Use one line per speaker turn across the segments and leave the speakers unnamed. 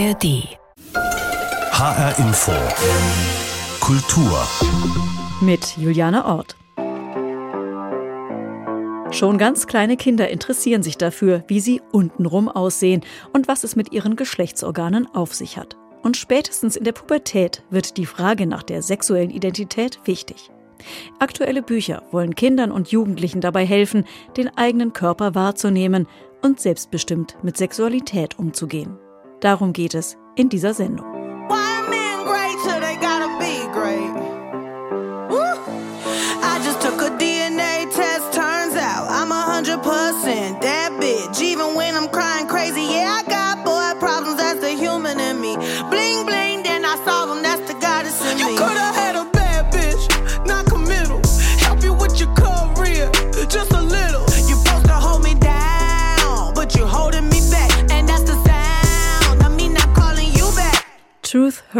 ARD. HR Info. Kultur.
Mit Juliane Ort. Schon ganz kleine Kinder interessieren sich dafür, wie sie untenrum aussehen und was es mit ihren Geschlechtsorganen auf sich hat. Und spätestens in der Pubertät wird die Frage nach der sexuellen Identität wichtig. Aktuelle Bücher wollen Kindern und Jugendlichen dabei helfen, den eigenen Körper wahrzunehmen und selbstbestimmt mit Sexualität umzugehen. Darum geht es in dieser Sendung.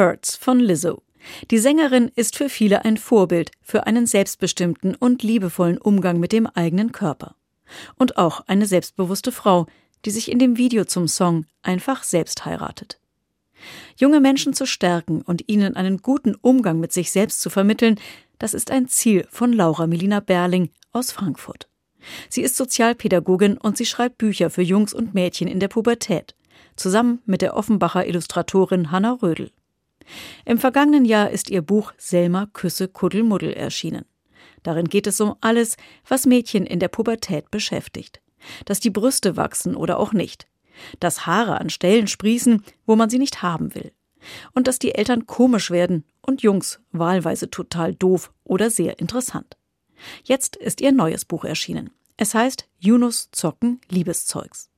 Hurts von Lizzo. Die Sängerin ist für viele ein Vorbild für einen selbstbestimmten und liebevollen Umgang mit dem eigenen Körper. Und auch eine selbstbewusste Frau, die sich in dem Video zum Song einfach selbst heiratet. Junge Menschen zu stärken und ihnen einen guten Umgang mit sich selbst zu vermitteln, das ist ein Ziel von Laura Melina Berling aus Frankfurt. Sie ist Sozialpädagogin und sie schreibt Bücher für Jungs und Mädchen in der Pubertät zusammen mit der Offenbacher Illustratorin Hanna Rödel. Im vergangenen Jahr ist ihr Buch Selma Küsse Kuddelmuddel erschienen. Darin geht es um alles, was Mädchen in der Pubertät beschäftigt. Dass die Brüste wachsen oder auch nicht. Dass Haare an Stellen sprießen, wo man sie nicht haben will. Und dass die Eltern komisch werden und Jungs wahlweise total doof oder sehr interessant. Jetzt ist ihr neues Buch erschienen. Es heißt Yunus Zocken Liebeszeugs.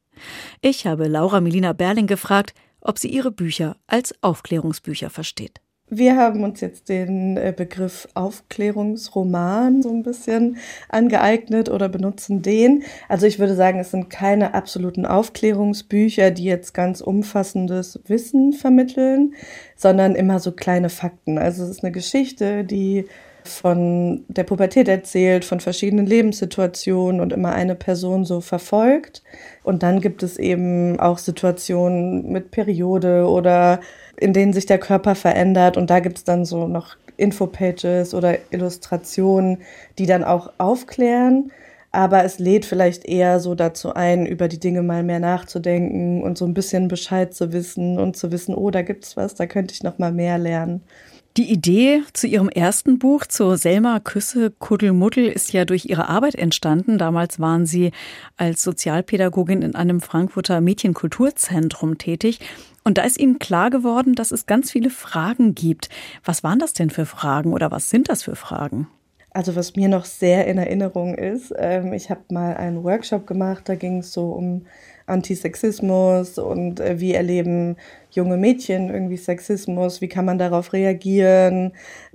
Ich habe Laura Melina Berling gefragt, ob sie ihre Bücher als Aufklärungsbücher versteht.
Wir haben uns jetzt den äh, Begriff Aufklärungsroman so ein bisschen angeeignet oder benutzen den. Also ich würde sagen, es sind keine absoluten Aufklärungsbücher, die jetzt ganz umfassendes Wissen vermitteln, sondern immer so kleine Fakten. Also es ist eine Geschichte, die von der Pubertät erzählt, von verschiedenen Lebenssituationen und immer eine Person so verfolgt. Und dann gibt es eben auch Situationen mit Periode oder in denen sich der Körper verändert. Und da gibt es dann so noch Infopages oder Illustrationen, die dann auch aufklären. Aber es lädt vielleicht eher so dazu ein, über die Dinge mal mehr nachzudenken und so ein bisschen Bescheid zu wissen und zu wissen, oh, da gibt's was, da könnte ich noch mal mehr lernen.
Die Idee zu Ihrem ersten Buch, zu Selma Küsse Kuddelmuddel, ist ja durch Ihre Arbeit entstanden. Damals waren Sie als Sozialpädagogin in einem Frankfurter Mädchenkulturzentrum tätig. Und da ist Ihnen klar geworden, dass es ganz viele Fragen gibt. Was waren das denn für Fragen oder was sind das für Fragen?
Also was mir noch sehr in Erinnerung ist, ähm, ich habe mal einen Workshop gemacht, da ging es so um Antisexismus und äh, wie erleben junge Mädchen irgendwie Sexismus, wie kann man darauf reagieren.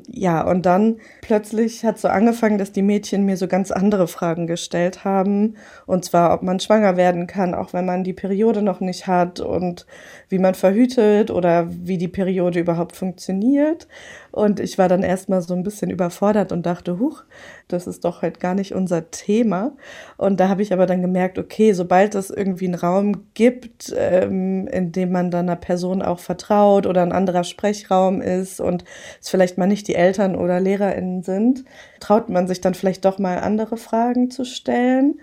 Ja, und dann plötzlich hat so angefangen, dass die Mädchen mir so ganz andere Fragen gestellt haben. Und zwar, ob man schwanger werden kann, auch wenn man die Periode noch nicht hat und wie man verhütet oder wie die Periode überhaupt funktioniert. Und ich war dann erstmal so ein bisschen überfordert und dachte, huch, das ist doch halt gar nicht unser Thema. Und da habe ich aber dann gemerkt, okay, sobald es irgendwie einen Raum gibt, ähm, in dem man dann einer Person auch vertraut oder ein anderer Sprechraum ist und es vielleicht mal nicht die Eltern oder LehrerInnen sind, traut man sich dann vielleicht doch mal andere Fragen zu stellen.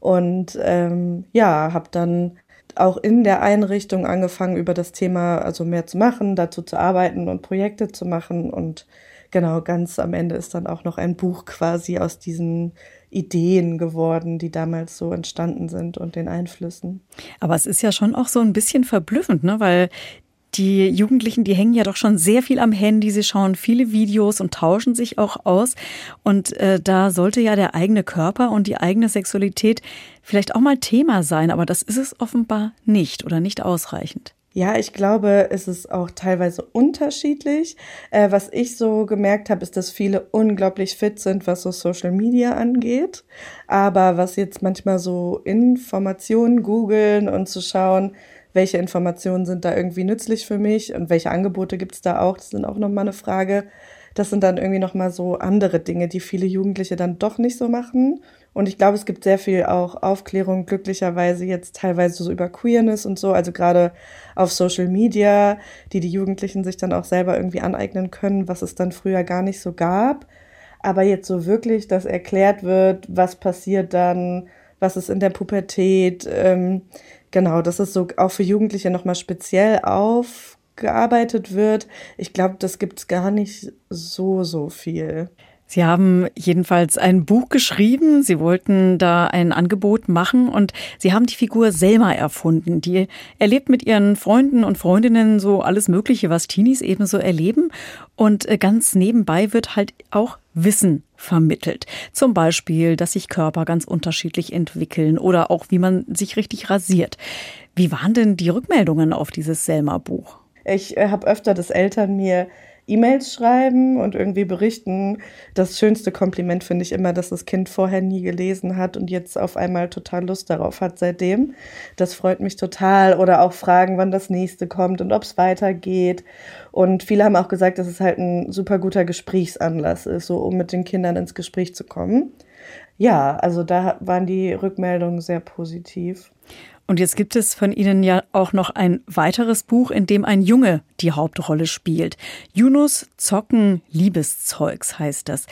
Und ähm, ja, habe dann auch in der Einrichtung angefangen, über das Thema also mehr zu machen, dazu zu arbeiten und Projekte zu machen. Und genau, ganz am Ende ist dann auch noch ein Buch quasi aus diesen Ideen geworden, die damals so entstanden sind und den Einflüssen.
Aber es ist ja schon auch so ein bisschen verblüffend, ne? weil die Jugendlichen, die hängen ja doch schon sehr viel am Handy, sie schauen viele Videos und tauschen sich auch aus. Und äh, da sollte ja der eigene Körper und die eigene Sexualität vielleicht auch mal Thema sein, aber das ist es offenbar nicht oder nicht ausreichend.
Ja, ich glaube, es ist auch teilweise unterschiedlich. Äh, was ich so gemerkt habe, ist, dass viele unglaublich fit sind, was so Social Media angeht. Aber was jetzt manchmal so Informationen googeln und zu schauen, welche Informationen sind da irgendwie nützlich für mich und welche Angebote gibt es da auch, das sind auch nochmal eine Frage. Das sind dann irgendwie nochmal so andere Dinge, die viele Jugendliche dann doch nicht so machen. Und ich glaube, es gibt sehr viel auch Aufklärung, glücklicherweise jetzt teilweise so über Queerness und so, also gerade auf Social Media, die die Jugendlichen sich dann auch selber irgendwie aneignen können, was es dann früher gar nicht so gab. Aber jetzt so wirklich, dass erklärt wird, was passiert dann, was ist in der Pubertät, ähm, genau, dass es so auch für Jugendliche nochmal speziell aufgearbeitet wird. Ich glaube, das gibt es gar nicht so, so viel.
Sie haben jedenfalls ein Buch geschrieben. Sie wollten da ein Angebot machen und Sie haben die Figur Selma erfunden. Die erlebt mit ihren Freunden und Freundinnen so alles Mögliche, was Teenies ebenso erleben. Und äh, ganz nebenbei wird halt auch Wissen vermittelt. Zum Beispiel, dass sich Körper ganz unterschiedlich entwickeln oder auch, wie man sich richtig rasiert. Wie waren denn die Rückmeldungen auf dieses Selma-Buch?
Ich äh, habe öfter, dass Eltern mir E-Mails schreiben und irgendwie berichten. Das schönste Kompliment finde ich immer, dass das Kind vorher nie gelesen hat und jetzt auf einmal total Lust darauf hat seitdem. Das freut mich total. Oder auch fragen, wann das nächste kommt und ob es weitergeht. Und viele haben auch gesagt, dass es halt ein super guter Gesprächsanlass ist, so um mit den Kindern ins Gespräch zu kommen. Ja, also da waren die Rückmeldungen sehr positiv.
Und jetzt gibt es von Ihnen ja auch noch ein weiteres Buch, in dem ein Junge die Hauptrolle spielt. Yunus Zocken Liebeszeugs heißt das.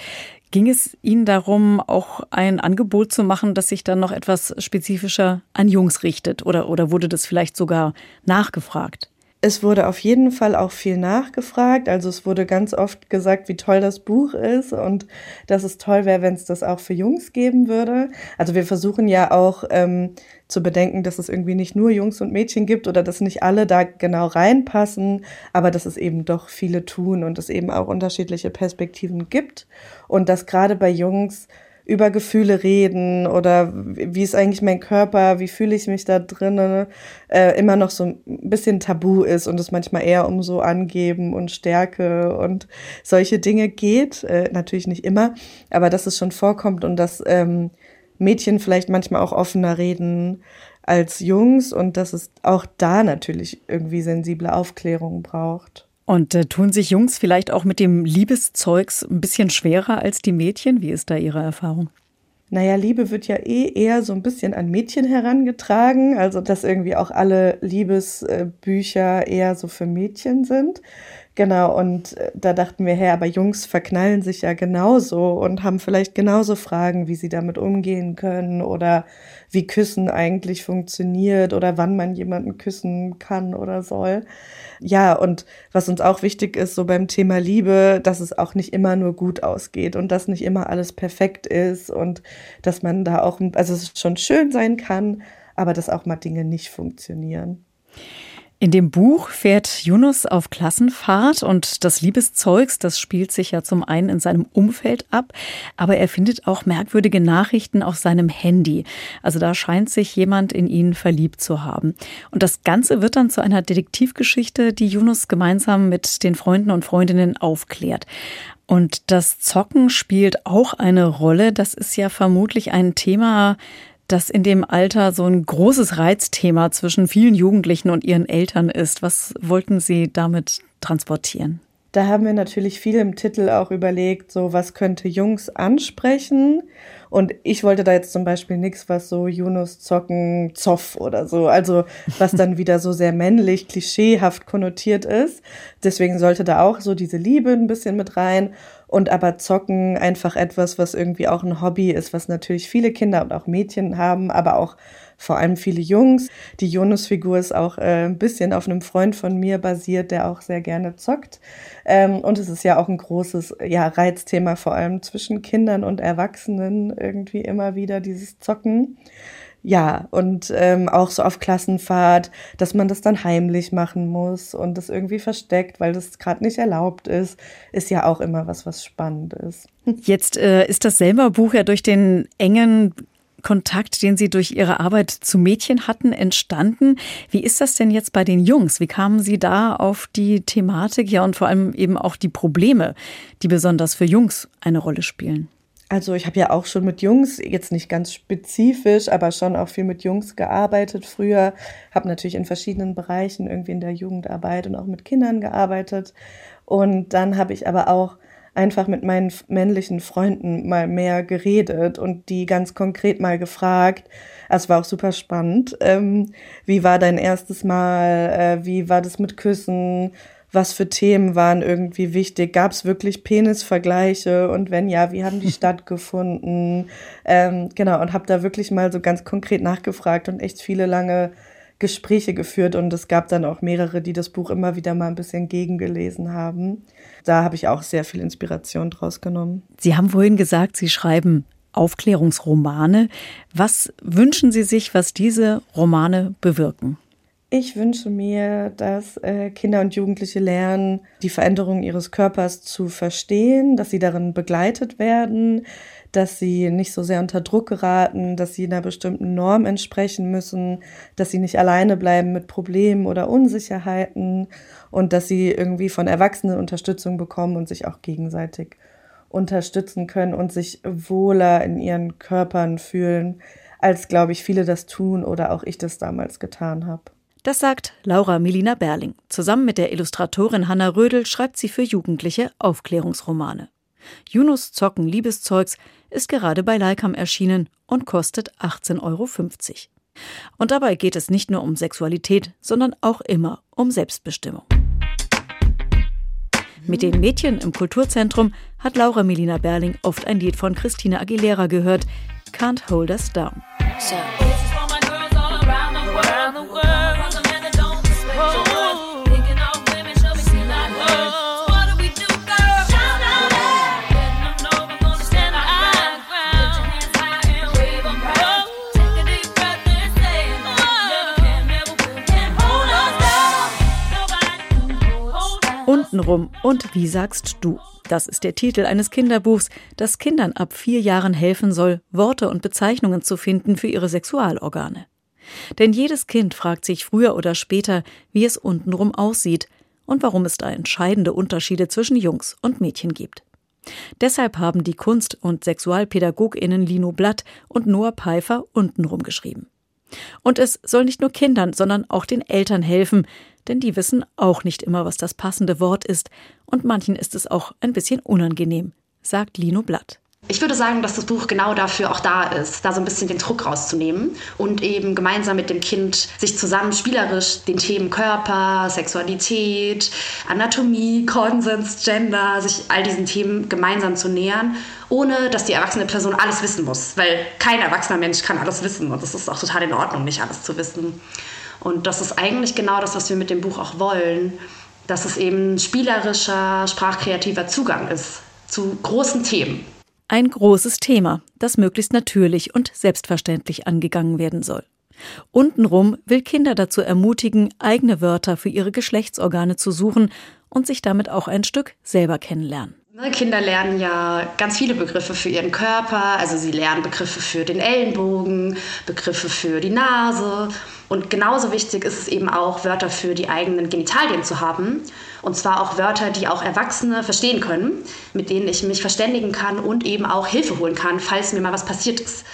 Ging es Ihnen darum, auch ein Angebot zu machen, das sich dann noch etwas spezifischer an Jungs richtet? Oder, oder wurde das vielleicht sogar nachgefragt?
Es wurde auf jeden Fall auch viel nachgefragt. Also es wurde ganz oft gesagt, wie toll das Buch ist und dass es toll wäre, wenn es das auch für Jungs geben würde. Also wir versuchen ja auch ähm, zu bedenken, dass es irgendwie nicht nur Jungs und Mädchen gibt oder dass nicht alle da genau reinpassen, aber dass es eben doch viele tun und es eben auch unterschiedliche Perspektiven gibt und dass gerade bei Jungs über Gefühle reden oder wie ist eigentlich mein Körper, wie fühle ich mich da drinnen, äh, immer noch so ein bisschen tabu ist und es manchmal eher um so Angeben und Stärke und solche Dinge geht. Äh, natürlich nicht immer, aber dass es schon vorkommt und dass ähm, Mädchen vielleicht manchmal auch offener reden als Jungs und dass es auch da natürlich irgendwie sensible Aufklärung braucht.
Und äh, tun sich Jungs vielleicht auch mit dem Liebeszeugs ein bisschen schwerer als die Mädchen? Wie ist da Ihre Erfahrung?
Naja, Liebe wird ja eh eher so ein bisschen an Mädchen herangetragen, also dass irgendwie auch alle Liebesbücher eher so für Mädchen sind. Genau, und äh, da dachten wir, hey, aber Jungs verknallen sich ja genauso und haben vielleicht genauso Fragen, wie sie damit umgehen können oder wie Küssen eigentlich funktioniert oder wann man jemanden küssen kann oder soll. Ja, und was uns auch wichtig ist, so beim Thema Liebe, dass es auch nicht immer nur gut ausgeht und dass nicht immer alles perfekt ist und dass man da auch, also es schon schön sein kann, aber dass auch mal Dinge nicht funktionieren.
In dem Buch fährt Yunus auf Klassenfahrt und das Liebeszeugs, das spielt sich ja zum einen in seinem Umfeld ab, aber er findet auch merkwürdige Nachrichten auf seinem Handy. Also da scheint sich jemand in ihn verliebt zu haben. Und das Ganze wird dann zu einer Detektivgeschichte, die Yunus gemeinsam mit den Freunden und Freundinnen aufklärt. Und das Zocken spielt auch eine Rolle. Das ist ja vermutlich ein Thema, das in dem Alter so ein großes Reizthema zwischen vielen Jugendlichen und ihren Eltern ist. Was wollten Sie damit transportieren?
Da haben wir natürlich viel im Titel auch überlegt, so was könnte Jungs ansprechen. Und ich wollte da jetzt zum Beispiel nichts, was so Yunus zocken, Zoff oder so, also was dann wieder so sehr männlich, klischeehaft konnotiert ist. Deswegen sollte da auch so diese Liebe ein bisschen mit rein und aber Zocken einfach etwas, was irgendwie auch ein Hobby ist, was natürlich viele Kinder und auch Mädchen haben, aber auch vor allem viele Jungs. Die Jonas-Figur ist auch äh, ein bisschen auf einem Freund von mir basiert, der auch sehr gerne zockt. Ähm, und es ist ja auch ein großes ja, Reizthema, vor allem zwischen Kindern und Erwachsenen irgendwie immer wieder dieses Zocken. Ja, und ähm, auch so auf Klassenfahrt, dass man das dann heimlich machen muss und das irgendwie versteckt, weil das gerade nicht erlaubt ist, ist ja auch immer was, was spannend ist.
Jetzt äh, ist das selber Buch ja durch den engen Kontakt, den Sie durch Ihre Arbeit zu Mädchen hatten, entstanden. Wie ist das denn jetzt bei den Jungs? Wie kamen Sie da auf die Thematik, ja, und vor allem eben auch die Probleme, die besonders für Jungs eine Rolle spielen?
Also ich habe ja auch schon mit Jungs, jetzt nicht ganz spezifisch, aber schon auch viel mit Jungs gearbeitet früher. Habe natürlich in verschiedenen Bereichen irgendwie in der Jugendarbeit und auch mit Kindern gearbeitet. Und dann habe ich aber auch einfach mit meinen männlichen Freunden mal mehr geredet und die ganz konkret mal gefragt. Es war auch super spannend. Ähm, wie war dein erstes Mal? Äh, wie war das mit Küssen? Was für Themen waren irgendwie wichtig? Gab es wirklich Penisvergleiche? Und wenn ja, wie haben die stattgefunden? Ähm, genau, und habe da wirklich mal so ganz konkret nachgefragt und echt viele lange Gespräche geführt und es gab dann auch mehrere, die das Buch immer wieder mal ein bisschen gegengelesen haben. Da habe ich auch sehr viel Inspiration draus genommen.
Sie haben vorhin gesagt, Sie schreiben Aufklärungsromane. Was wünschen Sie sich, was diese Romane bewirken?
Ich wünsche mir, dass äh, Kinder und Jugendliche lernen, die Veränderung ihres Körpers zu verstehen, dass sie darin begleitet werden, dass sie nicht so sehr unter Druck geraten, dass sie einer bestimmten Norm entsprechen müssen, dass sie nicht alleine bleiben mit Problemen oder Unsicherheiten und dass sie irgendwie von Erwachsenen Unterstützung bekommen und sich auch gegenseitig unterstützen können und sich wohler in ihren Körpern fühlen, als, glaube ich, viele das tun oder auch ich das damals getan habe.
Das sagt Laura Milina Berling. Zusammen mit der Illustratorin Hanna Rödel schreibt sie für Jugendliche Aufklärungsromane. Yunus Zocken Liebeszeugs ist gerade bei Leikam erschienen und kostet 18,50 Euro. Und dabei geht es nicht nur um Sexualität, sondern auch immer um Selbstbestimmung. Mit den Mädchen im Kulturzentrum hat Laura Melina Berling oft ein Lied von Christina Aguilera gehört, Can't Hold Us Down. So. Untenrum und wie sagst du? Das ist der Titel eines Kinderbuchs, das Kindern ab vier Jahren helfen soll, Worte und Bezeichnungen zu finden für ihre Sexualorgane. Denn jedes Kind fragt sich früher oder später, wie es untenrum aussieht und warum es da entscheidende Unterschiede zwischen Jungs und Mädchen gibt. Deshalb haben die Kunst- und Sexualpädagoginnen Lino Blatt und Noah Pfeiffer untenrum geschrieben. Und es soll nicht nur Kindern, sondern auch den Eltern helfen, denn die wissen auch nicht immer, was das passende Wort ist, und manchen ist es auch ein bisschen unangenehm, sagt Lino Blatt.
Ich würde sagen, dass das Buch genau dafür auch da ist, da so ein bisschen den Druck rauszunehmen und eben gemeinsam mit dem Kind sich zusammen spielerisch den Themen Körper, Sexualität, Anatomie, Konsens, Gender, sich all diesen Themen gemeinsam zu nähern, ohne dass die erwachsene Person alles wissen muss, weil kein erwachsener Mensch kann alles wissen und es ist auch total in Ordnung, nicht alles zu wissen. Und das ist eigentlich genau das, was wir mit dem Buch auch wollen, dass es eben spielerischer, sprachkreativer Zugang ist zu großen Themen.
Ein großes Thema, das möglichst natürlich und selbstverständlich angegangen werden soll. Untenrum will Kinder dazu ermutigen, eigene Wörter für ihre Geschlechtsorgane zu suchen und sich damit auch ein Stück selber kennenlernen.
Ne, Kinder lernen ja ganz viele Begriffe für ihren Körper. Also sie lernen Begriffe für den Ellenbogen, Begriffe für die Nase. Und genauso wichtig ist es eben auch, Wörter für die eigenen Genitalien zu haben. Und zwar auch Wörter, die auch Erwachsene verstehen können, mit denen ich mich verständigen kann und eben auch Hilfe holen kann, falls mir mal was passiert ist.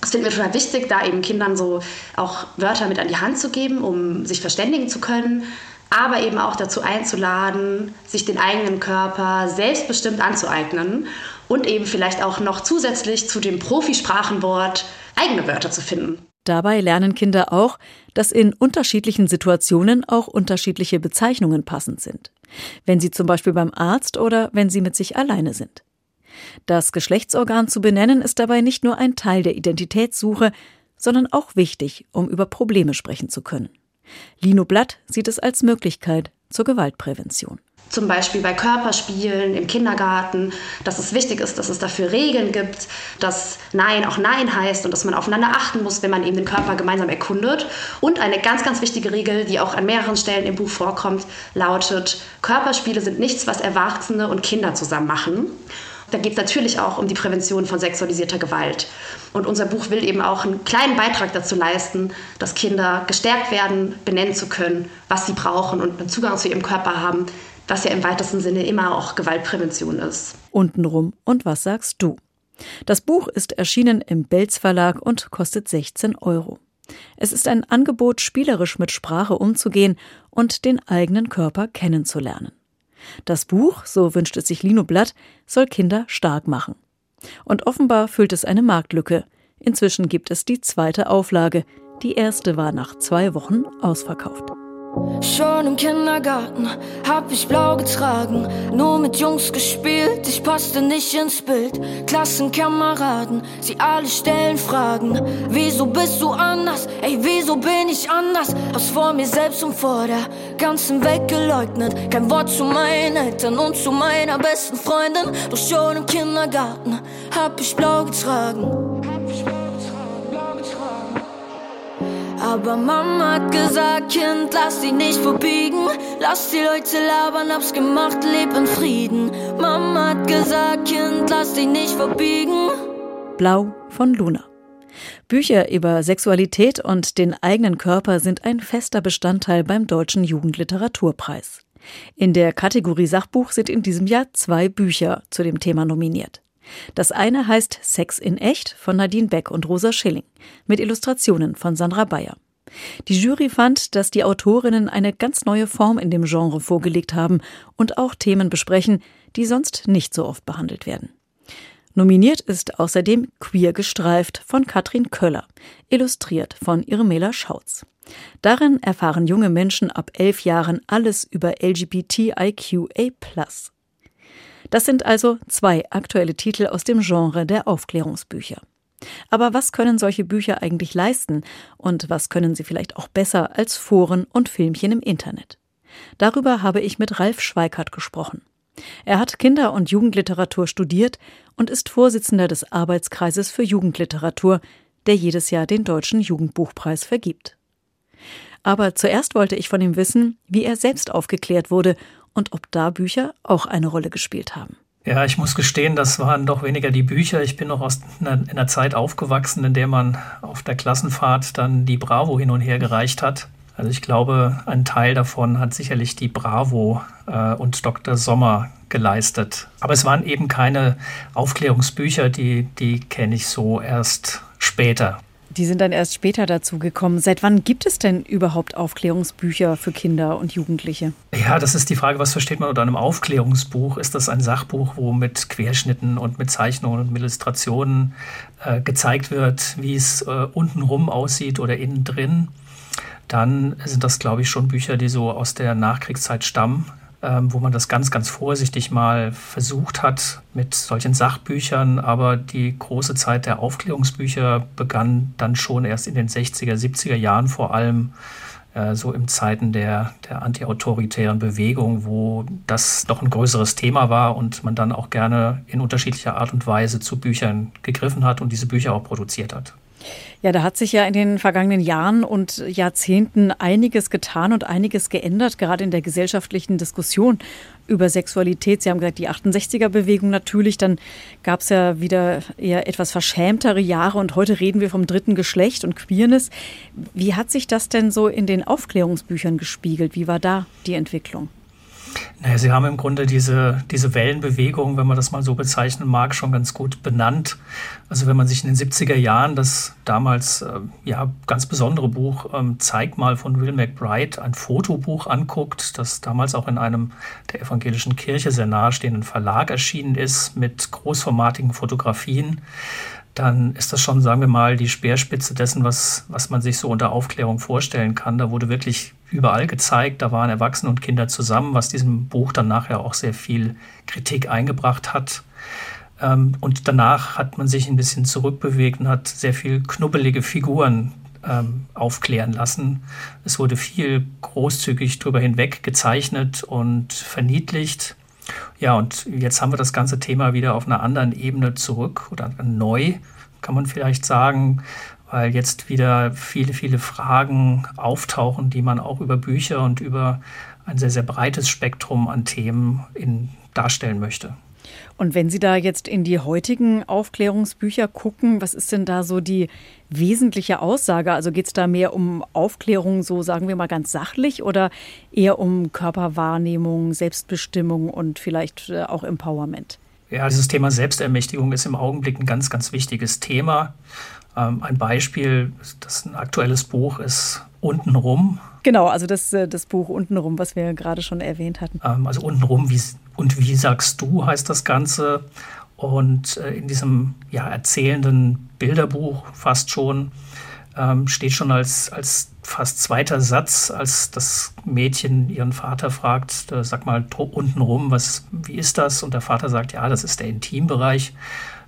Das finden wir total wichtig, da eben Kindern so auch Wörter mit an die Hand zu geben, um sich verständigen zu können, aber eben auch dazu einzuladen, sich den eigenen Körper selbstbestimmt anzueignen und eben vielleicht auch noch zusätzlich zu dem Profisprachenwort eigene Wörter zu finden.
Dabei lernen Kinder auch, dass in unterschiedlichen Situationen auch unterschiedliche Bezeichnungen passend sind. Wenn sie zum Beispiel beim Arzt oder wenn sie mit sich alleine sind. Das Geschlechtsorgan zu benennen ist dabei nicht nur ein Teil der Identitätssuche, sondern auch wichtig, um über Probleme sprechen zu können. Lino Blatt sieht es als Möglichkeit zur Gewaltprävention.
Zum Beispiel bei Körperspielen im Kindergarten, dass es wichtig ist, dass es dafür Regeln gibt, dass Nein auch Nein heißt und dass man aufeinander achten muss, wenn man eben den Körper gemeinsam erkundet. Und eine ganz, ganz wichtige Regel, die auch an mehreren Stellen im Buch vorkommt, lautet, Körperspiele sind nichts, was Erwachsene und Kinder zusammen machen. Da geht es natürlich auch um die Prävention von sexualisierter Gewalt. Und unser Buch will eben auch einen kleinen Beitrag dazu leisten, dass Kinder gestärkt werden, benennen zu können, was sie brauchen und einen Zugang zu ihrem Körper haben, was ja im weitesten Sinne immer auch Gewaltprävention ist.
Untenrum. Und was sagst du? Das Buch ist erschienen im Belz Verlag und kostet 16 Euro. Es ist ein Angebot, spielerisch mit Sprache umzugehen und den eigenen Körper kennenzulernen. Das Buch, so wünscht es sich Lino Blatt, soll Kinder stark machen. Und offenbar füllt es eine Marktlücke. Inzwischen gibt es die zweite Auflage. Die erste war nach zwei Wochen ausverkauft.
Schon im Kindergarten hab ich blau getragen, nur mit Jungs gespielt, ich passte nicht ins Bild. Klassenkameraden, sie alle stellen Fragen. Wieso bist du anders? Ey, wieso bin ich anders? Hab's vor mir selbst und vor der ganzen Welt geleugnet. Kein Wort zu meinen Eltern und zu meiner besten Freundin. Doch schon im Kindergarten hab ich blau getragen. Aber Mama hat gesagt, Kind, lass dich nicht verbiegen. Lass die Leute labern, hab's gemacht, leb in Frieden. Mama hat gesagt, Kind, lass dich nicht verbiegen.
Blau von Luna. Bücher über Sexualität und den eigenen Körper sind ein fester Bestandteil beim Deutschen Jugendliteraturpreis. In der Kategorie Sachbuch sind in diesem Jahr zwei Bücher zu dem Thema nominiert. Das eine heißt Sex in echt von Nadine Beck und Rosa Schilling mit Illustrationen von Sandra Bayer. Die Jury fand, dass die Autorinnen eine ganz neue Form in dem Genre vorgelegt haben und auch Themen besprechen, die sonst nicht so oft behandelt werden. Nominiert ist außerdem Queer gestreift von Katrin Köller, illustriert von Irmela Schautz. Darin erfahren junge Menschen ab elf Jahren alles über LGBTIQA+. Das sind also zwei aktuelle Titel aus dem Genre der Aufklärungsbücher. Aber was können solche Bücher eigentlich leisten und was können sie vielleicht auch besser als Foren und Filmchen im Internet? Darüber habe ich mit Ralf Schweikart gesprochen. Er hat Kinder- und Jugendliteratur studiert und ist Vorsitzender des Arbeitskreises für Jugendliteratur, der jedes Jahr den Deutschen Jugendbuchpreis vergibt. Aber zuerst wollte ich von ihm wissen, wie er selbst aufgeklärt wurde und ob da Bücher auch eine Rolle gespielt haben.
Ja, ich muss gestehen, das waren doch weniger die Bücher. Ich bin noch aus einer, in einer Zeit aufgewachsen, in der man auf der Klassenfahrt dann die Bravo hin und her gereicht hat. Also ich glaube, ein Teil davon hat sicherlich die Bravo äh, und Dr. Sommer geleistet. Aber es waren eben keine Aufklärungsbücher, die, die kenne ich so erst später.
Die sind dann erst später dazu gekommen. Seit wann gibt es denn überhaupt Aufklärungsbücher für Kinder und Jugendliche?
Ja, das ist die Frage, was versteht man unter einem Aufklärungsbuch? Ist das ein Sachbuch, wo mit Querschnitten und mit Zeichnungen und Illustrationen äh, gezeigt wird, wie es äh, untenrum aussieht oder innen drin? Dann sind das, glaube ich, schon Bücher, die so aus der Nachkriegszeit stammen ähm, wo man das ganz, ganz vorsichtig mal versucht hat mit solchen Sachbüchern. Aber die große Zeit der Aufklärungsbücher begann dann schon erst in den 60er, 70er Jahren vor allem äh, so im Zeiten der, der antiautoritären Bewegung, wo das doch ein größeres Thema war und man dann auch gerne in unterschiedlicher Art und Weise zu Büchern gegriffen hat und diese Bücher auch produziert hat.
Ja, da hat sich ja in den vergangenen Jahren und Jahrzehnten einiges getan und einiges geändert, gerade in der gesellschaftlichen Diskussion über Sexualität. Sie haben gesagt, die 68er-Bewegung natürlich, dann gab es ja wieder eher etwas verschämtere Jahre und heute reden wir vom dritten Geschlecht und Queerness. Wie hat sich das denn so in den Aufklärungsbüchern gespiegelt? Wie war da die Entwicklung?
Naja, Sie haben im Grunde diese, diese Wellenbewegung, wenn man das mal so bezeichnen mag, schon ganz gut benannt. Also wenn man sich in den 70er Jahren das damals äh, ja ganz besondere Buch ähm, Zeig mal von Will McBride, ein Fotobuch anguckt, das damals auch in einem der evangelischen Kirche sehr nahestehenden Verlag erschienen ist, mit großformatigen Fotografien, dann ist das schon, sagen wir mal, die Speerspitze dessen, was, was man sich so unter Aufklärung vorstellen kann. Da wurde wirklich überall gezeigt, da waren Erwachsene und Kinder zusammen, was diesem Buch dann nachher auch sehr viel Kritik eingebracht hat. Ähm, und danach hat man sich ein bisschen zurückbewegt und hat sehr viel knubbelige Figuren ähm, aufklären lassen. Es wurde viel großzügig drüber hinweg gezeichnet und verniedlicht. Ja, und jetzt haben wir das ganze Thema wieder auf einer anderen Ebene zurück oder neu, kann man vielleicht sagen, weil jetzt wieder viele, viele Fragen auftauchen, die man auch über Bücher und über ein sehr, sehr breites Spektrum an Themen in, darstellen möchte.
Und wenn Sie da jetzt in die heutigen Aufklärungsbücher gucken, was ist denn da so die wesentliche Aussage? Also geht es da mehr um Aufklärung, so sagen wir mal ganz sachlich, oder eher um Körperwahrnehmung, Selbstbestimmung und vielleicht äh, auch Empowerment?
Ja, dieses Thema Selbstermächtigung ist im Augenblick ein ganz, ganz wichtiges Thema. Ähm, ein Beispiel, das ein aktuelles Buch ist Untenrum.
Genau, also das, äh, das Buch Untenrum, was wir gerade schon erwähnt hatten.
Ähm, also Untenrum wie, und wie sagst du heißt das Ganze. Und äh, in diesem ja, erzählenden Bilderbuch fast schon ähm, steht schon als, als fast zweiter Satz, als das Mädchen ihren Vater fragt, äh, sag mal untenrum, was, wie ist das? Und der Vater sagt, ja, das ist der Intimbereich.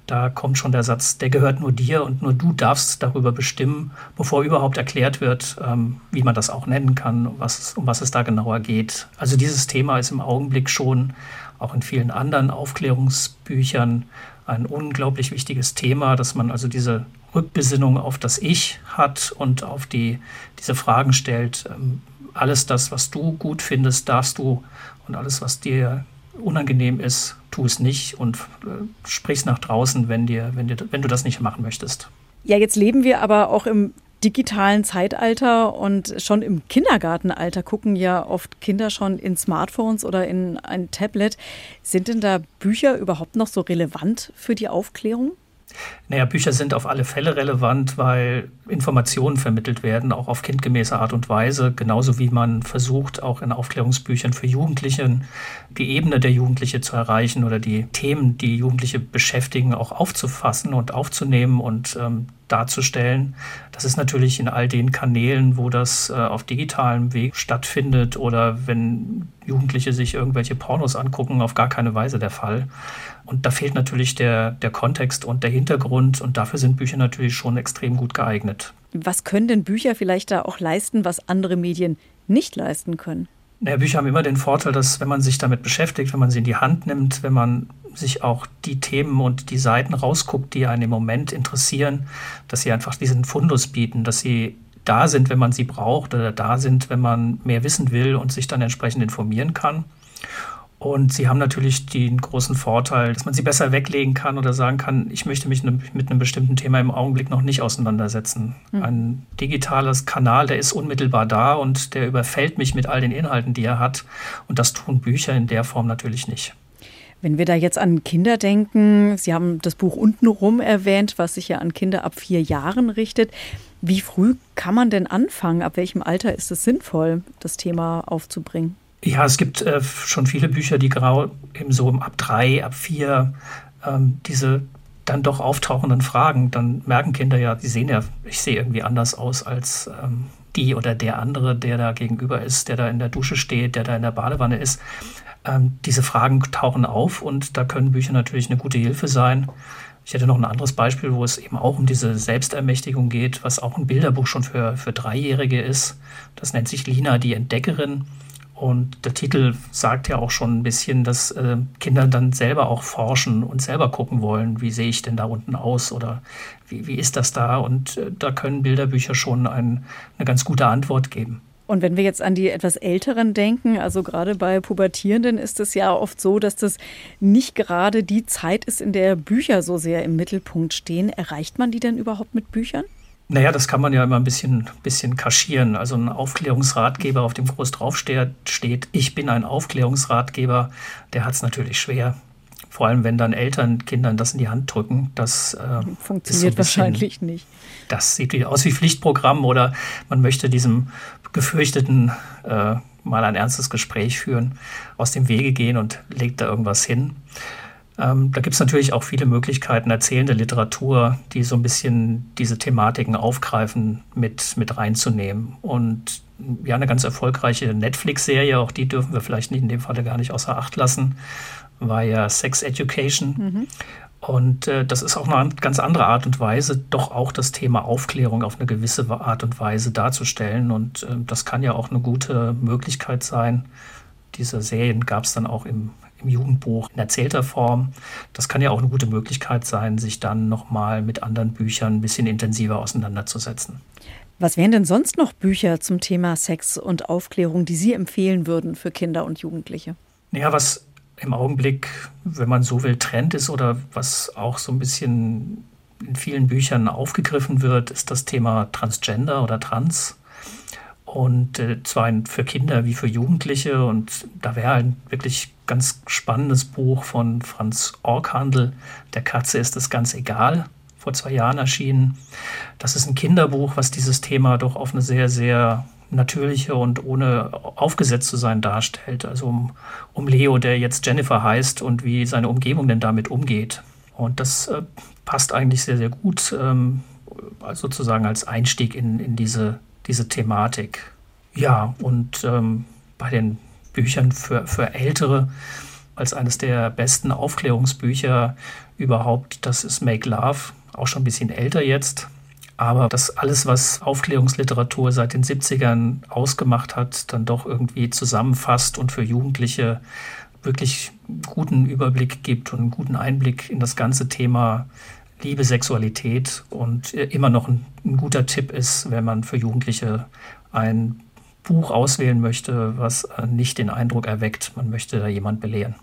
Da kommt schon der Satz, der gehört nur dir und nur du darfst darüber bestimmen, bevor überhaupt erklärt wird, ähm, wie man das auch nennen kann, was, um was es da genauer geht. Also dieses Thema ist im Augenblick schon auch in vielen anderen Aufklärungsbüchern ein unglaublich wichtiges Thema, dass man also diese Rückbesinnung auf das Ich hat und auf die, diese Fragen stellt. Ähm, alles das, was du gut findest, darfst du und alles, was dir unangenehm ist, tu es nicht und äh, sprich's nach draußen, wenn, dir, wenn, dir, wenn du das nicht machen möchtest.
Ja, jetzt leben wir aber auch im digitalen Zeitalter und schon im Kindergartenalter gucken ja oft Kinder schon in Smartphones oder in ein Tablet. Sind denn da Bücher überhaupt noch so relevant für die Aufklärung?
Naja, Bücher sind auf alle Fälle relevant, weil Informationen vermittelt werden, auch auf kindgemäße Art und Weise, genauso wie man versucht, auch in Aufklärungsbüchern für Jugendliche die Ebene der Jugendliche zu erreichen oder die Themen, die Jugendliche beschäftigen, auch aufzufassen und aufzunehmen und ähm, darzustellen. Das ist natürlich in all den Kanälen, wo das äh, auf digitalem Weg stattfindet oder wenn Jugendliche sich irgendwelche Pornos angucken, auf gar keine Weise der Fall. Und da fehlt natürlich der, der Kontext und der Hintergrund und dafür sind Bücher natürlich schon extrem gut geeignet.
Was können denn Bücher vielleicht da auch leisten, was andere Medien nicht leisten können?
Naja, Bücher haben immer den Vorteil, dass wenn man sich damit beschäftigt, wenn man sie in die Hand nimmt, wenn man sich auch die Themen und die Seiten rausguckt, die einen im Moment interessieren, dass sie einfach diesen Fundus bieten, dass sie da sind, wenn man sie braucht oder da sind, wenn man mehr wissen will und sich dann entsprechend informieren kann. Und sie haben natürlich den großen Vorteil, dass man sie besser weglegen kann oder sagen kann, ich möchte mich ne, mit einem bestimmten Thema im Augenblick noch nicht auseinandersetzen. Mhm. Ein digitales Kanal, der ist unmittelbar da und der überfällt mich mit all den Inhalten, die er hat. Und das tun Bücher in der Form natürlich nicht.
Wenn wir da jetzt an Kinder denken, Sie haben das Buch untenrum erwähnt, was sich ja an Kinder ab vier Jahren richtet. Wie früh kann man denn anfangen? Ab welchem Alter ist es sinnvoll, das Thema aufzubringen?
Ja, es gibt äh, schon viele Bücher, die genau eben so ab drei, ab vier ähm, diese dann doch auftauchenden Fragen, dann merken Kinder ja, die sehen ja, ich sehe irgendwie anders aus als ähm, die oder der andere, der da gegenüber ist, der da in der Dusche steht, der da in der Badewanne ist. Ähm, diese Fragen tauchen auf und da können Bücher natürlich eine gute Hilfe sein. Ich hätte noch ein anderes Beispiel, wo es eben auch um diese Selbstermächtigung geht, was auch ein Bilderbuch schon für, für Dreijährige ist. Das nennt sich Lina, die Entdeckerin. Und der Titel sagt ja auch schon ein bisschen, dass äh, Kinder dann selber auch forschen und selber gucken wollen, wie sehe ich denn da unten aus oder wie, wie ist das da? Und äh, da können Bilderbücher schon ein, eine ganz gute Antwort geben.
Und wenn wir jetzt an die etwas Älteren denken, also gerade bei Pubertierenden ist es ja oft so, dass das nicht gerade die Zeit ist, in der Bücher so sehr im Mittelpunkt stehen. Erreicht man die denn überhaupt mit Büchern?
Naja, das kann man ja immer ein bisschen, bisschen kaschieren. Also ein Aufklärungsratgeber, auf dem groß draufsteht, steht, ich bin ein Aufklärungsratgeber, der hat es natürlich schwer. Vor allem, wenn dann Eltern Kindern das in die Hand drücken. Das
äh, funktioniert so bisschen, wahrscheinlich nicht.
Das sieht wieder aus wie Pflichtprogramm oder man möchte diesem gefürchteten äh, mal ein ernstes Gespräch führen, aus dem Wege gehen und legt da irgendwas hin. Ähm, da gibt es natürlich auch viele Möglichkeiten, erzählende Literatur, die so ein bisschen diese Thematiken aufgreifen, mit, mit reinzunehmen. Und ja, eine ganz erfolgreiche Netflix-Serie, auch die dürfen wir vielleicht nicht in dem Falle gar nicht außer Acht lassen, war ja Sex Education. Mhm. Und äh, das ist auch eine ganz andere Art und Weise, doch auch das Thema Aufklärung auf eine gewisse Art und Weise darzustellen. Und äh, das kann ja auch eine gute Möglichkeit sein. Diese Serien gab es dann auch im, im Jugendbuch in erzählter Form. Das kann ja auch eine gute Möglichkeit sein, sich dann nochmal mit anderen Büchern ein bisschen intensiver auseinanderzusetzen.
Was wären denn sonst noch Bücher zum Thema Sex und Aufklärung, die Sie empfehlen würden für Kinder und Jugendliche?
Ja, was im Augenblick, wenn man so will, Trend ist oder was auch so ein bisschen in vielen Büchern aufgegriffen wird, ist das Thema Transgender oder Trans. Und äh, zwar für Kinder wie für Jugendliche. Und da wäre ein wirklich ganz spannendes Buch von Franz Orkhandel, Der Katze ist es ganz egal, vor zwei Jahren erschienen. Das ist ein Kinderbuch, was dieses Thema doch auf eine sehr, sehr natürliche und ohne aufgesetzt zu sein darstellt. Also um, um Leo, der jetzt Jennifer heißt und wie seine Umgebung denn damit umgeht. Und das äh, passt eigentlich sehr, sehr gut, ähm, sozusagen als Einstieg in, in diese, diese Thematik. Ja, und ähm, bei den Büchern für, für Ältere als eines der besten Aufklärungsbücher überhaupt, das ist Make Love, auch schon ein bisschen älter jetzt. Aber das alles, was Aufklärungsliteratur seit den 70ern ausgemacht hat, dann doch irgendwie zusammenfasst und für Jugendliche wirklich guten Überblick gibt und einen guten Einblick in das ganze Thema Liebe, Sexualität und immer noch ein, ein guter Tipp ist, wenn man für Jugendliche ein Buch auswählen möchte, was nicht den Eindruck erweckt, man möchte da jemand belehren.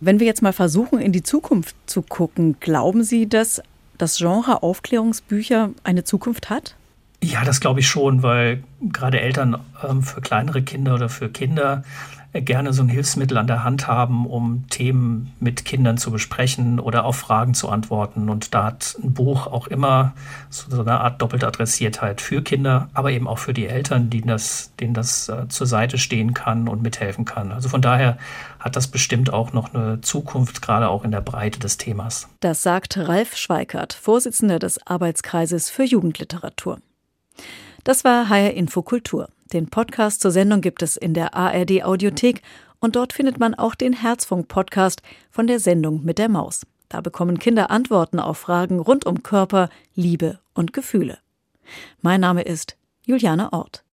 Wenn wir jetzt mal versuchen, in die Zukunft zu gucken, glauben Sie, dass das Genre Aufklärungsbücher eine Zukunft hat?
Ja, das glaube ich schon, weil gerade Eltern ähm, für kleinere Kinder oder für Kinder gerne so ein Hilfsmittel an der Hand haben, um Themen mit Kindern zu besprechen oder auf Fragen zu antworten. Und da hat ein Buch auch immer so eine Art doppelte Adressiertheit für Kinder, aber eben auch für die Eltern, denen das, denen das äh, zur Seite stehen kann und mithelfen kann. Also von daher hat das bestimmt auch noch eine Zukunft, gerade auch in der Breite des Themas.
Das sagt Ralf Schweikert, Vorsitzender des Arbeitskreises für Jugendliteratur. Das war HR Infokultur. Den Podcast zur Sendung gibt es in der ARD Audiothek und dort findet man auch den Herzfunk Podcast von der Sendung mit der Maus. Da bekommen Kinder Antworten auf Fragen rund um Körper, Liebe und Gefühle. Mein Name ist Juliane Ort.